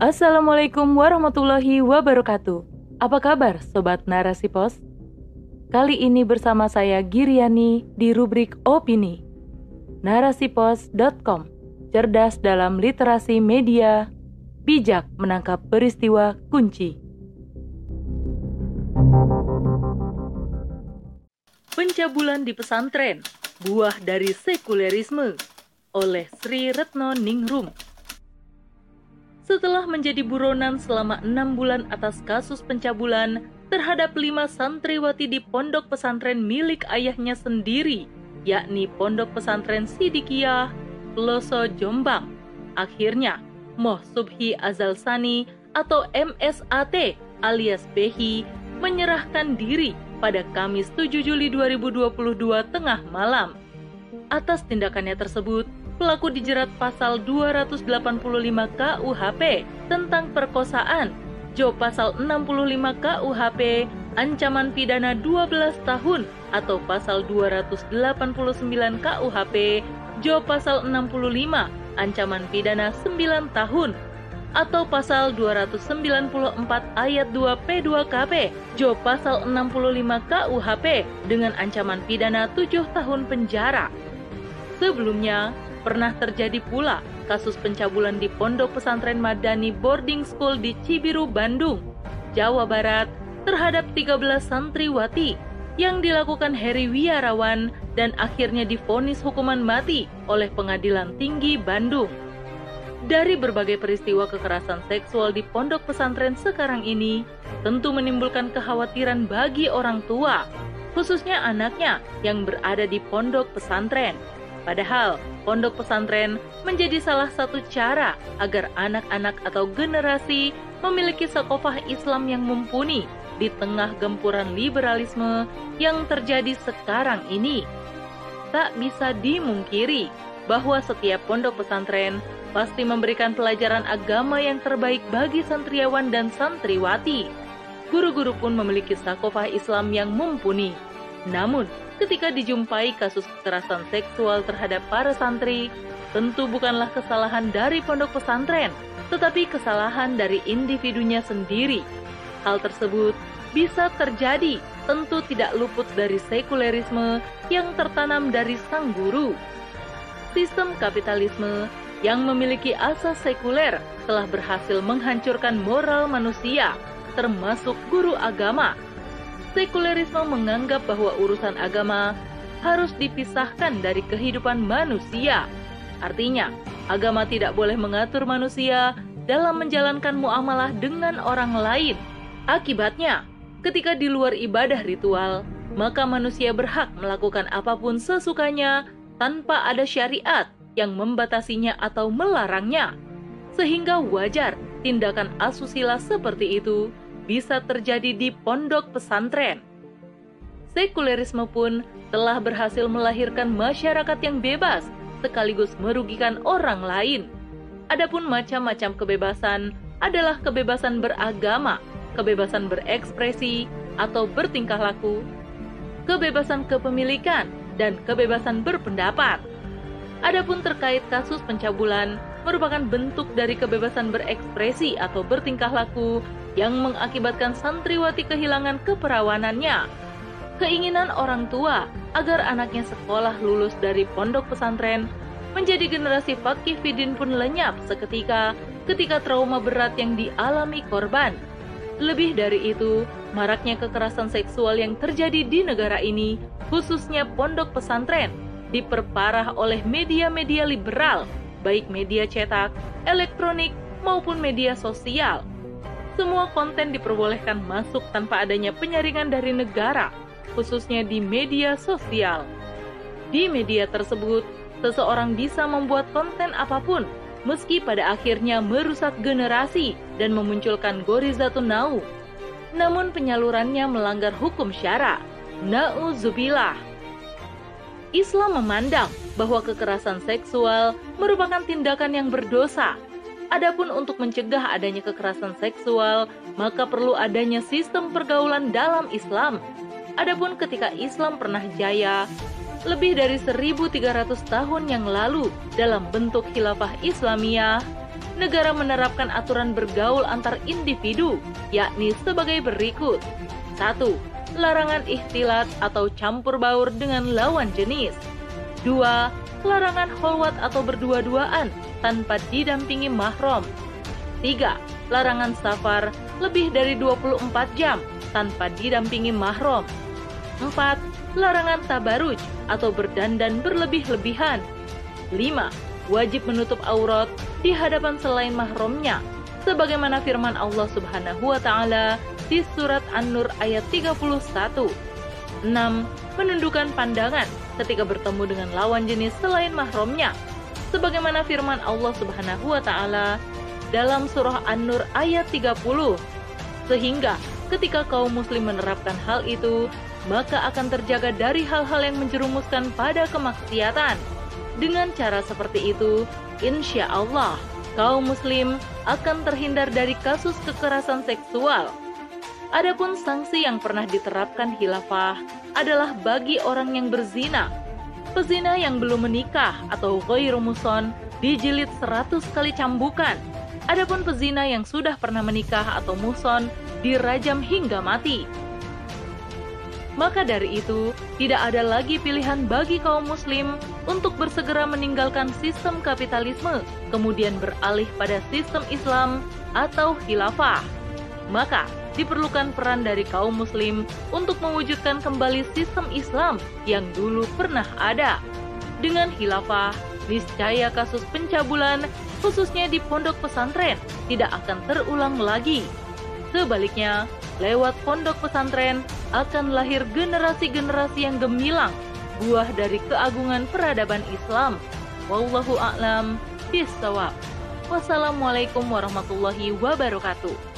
Assalamualaikum warahmatullahi wabarakatuh. Apa kabar Sobat Narasi Pos? Kali ini bersama saya Giriani di rubrik Opini. Narasipos.com Cerdas dalam literasi media, bijak menangkap peristiwa kunci. Pencabulan di pesantren, buah dari sekulerisme oleh Sri Retno Ningrum. Setelah menjadi buronan selama enam bulan atas kasus pencabulan terhadap lima santriwati di pondok pesantren milik ayahnya sendiri, yakni Pondok Pesantren Sidikiyah, Peloso Jombang. Akhirnya, Moh Subhi Azalsani atau MSAT alias Behi menyerahkan diri pada Kamis 7 Juli 2022 tengah malam. Atas tindakannya tersebut, pelaku dijerat pasal 285 KUHP tentang perkosaan, Jo pasal 65 KUHP ancaman pidana 12 tahun atau pasal 289 KUHP Jo pasal 65 ancaman pidana 9 tahun atau pasal 294 ayat 2 P2KP Jo pasal 65 KUHP dengan ancaman pidana 7 tahun penjara. Sebelumnya, Pernah terjadi pula kasus pencabulan di Pondok Pesantren Madani Boarding School di Cibiru, Bandung, Jawa Barat terhadap 13 santriwati yang dilakukan Heri Wiarawan dan akhirnya difonis hukuman mati oleh Pengadilan Tinggi Bandung. Dari berbagai peristiwa kekerasan seksual di pondok pesantren sekarang ini, tentu menimbulkan kekhawatiran bagi orang tua, khususnya anaknya yang berada di pondok pesantren. Padahal, pondok pesantren menjadi salah satu cara agar anak-anak atau generasi memiliki sekofah Islam yang mumpuni di tengah gempuran liberalisme yang terjadi sekarang ini. Tak bisa dimungkiri bahwa setiap pondok pesantren pasti memberikan pelajaran agama yang terbaik bagi santriawan dan santriwati. Guru-guru pun memiliki sakofah Islam yang mumpuni. Namun, ketika dijumpai kasus kekerasan seksual terhadap para santri, tentu bukanlah kesalahan dari pondok pesantren, tetapi kesalahan dari individunya sendiri. Hal tersebut bisa terjadi tentu tidak luput dari sekulerisme yang tertanam dari sang guru. Sistem kapitalisme yang memiliki asas sekuler telah berhasil menghancurkan moral manusia, termasuk guru agama, sekulerisme menganggap bahwa urusan agama harus dipisahkan dari kehidupan manusia. Artinya, agama tidak boleh mengatur manusia dalam menjalankan muamalah dengan orang lain. Akibatnya, ketika di luar ibadah ritual, maka manusia berhak melakukan apa pun sesukanya tanpa ada syariat yang membatasinya atau melarangnya. Sehingga wajar tindakan asusila seperti itu bisa terjadi di pondok pesantren. Sekulerisme pun telah berhasil melahirkan masyarakat yang bebas sekaligus merugikan orang lain. Adapun macam-macam kebebasan adalah kebebasan beragama, kebebasan berekspresi atau bertingkah laku, kebebasan kepemilikan, dan kebebasan berpendapat. Adapun terkait kasus pencabulan merupakan bentuk dari kebebasan berekspresi atau bertingkah laku yang mengakibatkan santriwati kehilangan keperawanannya. Keinginan orang tua agar anaknya sekolah lulus dari pondok pesantren menjadi generasi fakih fidin pun lenyap seketika ketika trauma berat yang dialami korban. Lebih dari itu, maraknya kekerasan seksual yang terjadi di negara ini, khususnya pondok pesantren, diperparah oleh media-media liberal, baik media cetak, elektronik, maupun media sosial semua konten diperbolehkan masuk tanpa adanya penyaringan dari negara, khususnya di media sosial. Di media tersebut, seseorang bisa membuat konten apa pun, meski pada akhirnya merusak generasi dan memunculkan gorizatun nau. Namun penyalurannya melanggar hukum syara. Nauzubillah. Islam memandang bahwa kekerasan seksual merupakan tindakan yang berdosa Adapun untuk mencegah adanya kekerasan seksual, maka perlu adanya sistem pergaulan dalam Islam. Adapun ketika Islam pernah jaya, lebih dari 1300 tahun yang lalu dalam bentuk khilafah Islamiyah, negara menerapkan aturan bergaul antar individu, yakni sebagai berikut. 1. Larangan ikhtilat atau campur baur dengan lawan jenis. 2. Larangan holwat atau berdua-duaan tanpa didampingi mahram. 3. Larangan safar lebih dari 24 jam tanpa didampingi mahram. 4. Larangan tabaruj atau berdandan berlebih-lebihan. 5 wajib menutup aurat di hadapan selain mahramnya sebagaimana firman Allah Subhanahu wa taala di surat An-Nur ayat 31. 6. Menundukkan pandangan ketika bertemu dengan lawan jenis selain mahramnya sebagaimana firman Allah Subhanahu wa taala dalam surah An-Nur ayat 30. Sehingga ketika kaum muslim menerapkan hal itu, maka akan terjaga dari hal-hal yang menjerumuskan pada kemaksiatan dengan cara seperti itu, insya Allah kaum muslim akan terhindar dari kasus kekerasan seksual. Adapun sanksi yang pernah diterapkan hilafah adalah bagi orang yang berzina. Pezina yang belum menikah atau ghairu muson dijilid 100 kali cambukan. Adapun pezina yang sudah pernah menikah atau muson dirajam hingga mati. Maka dari itu, tidak ada lagi pilihan bagi kaum muslim untuk bersegera meninggalkan sistem kapitalisme, kemudian beralih pada sistem Islam atau khilafah. Maka, diperlukan peran dari kaum muslim untuk mewujudkan kembali sistem Islam yang dulu pernah ada. Dengan khilafah, niscaya kasus pencabulan, khususnya di pondok pesantren, tidak akan terulang lagi. Sebaliknya, lewat pondok pesantren akan lahir generasi-generasi yang gemilang, buah dari keagungan peradaban Islam. Wallahu a'lam bishawab. Wassalamualaikum warahmatullahi wabarakatuh.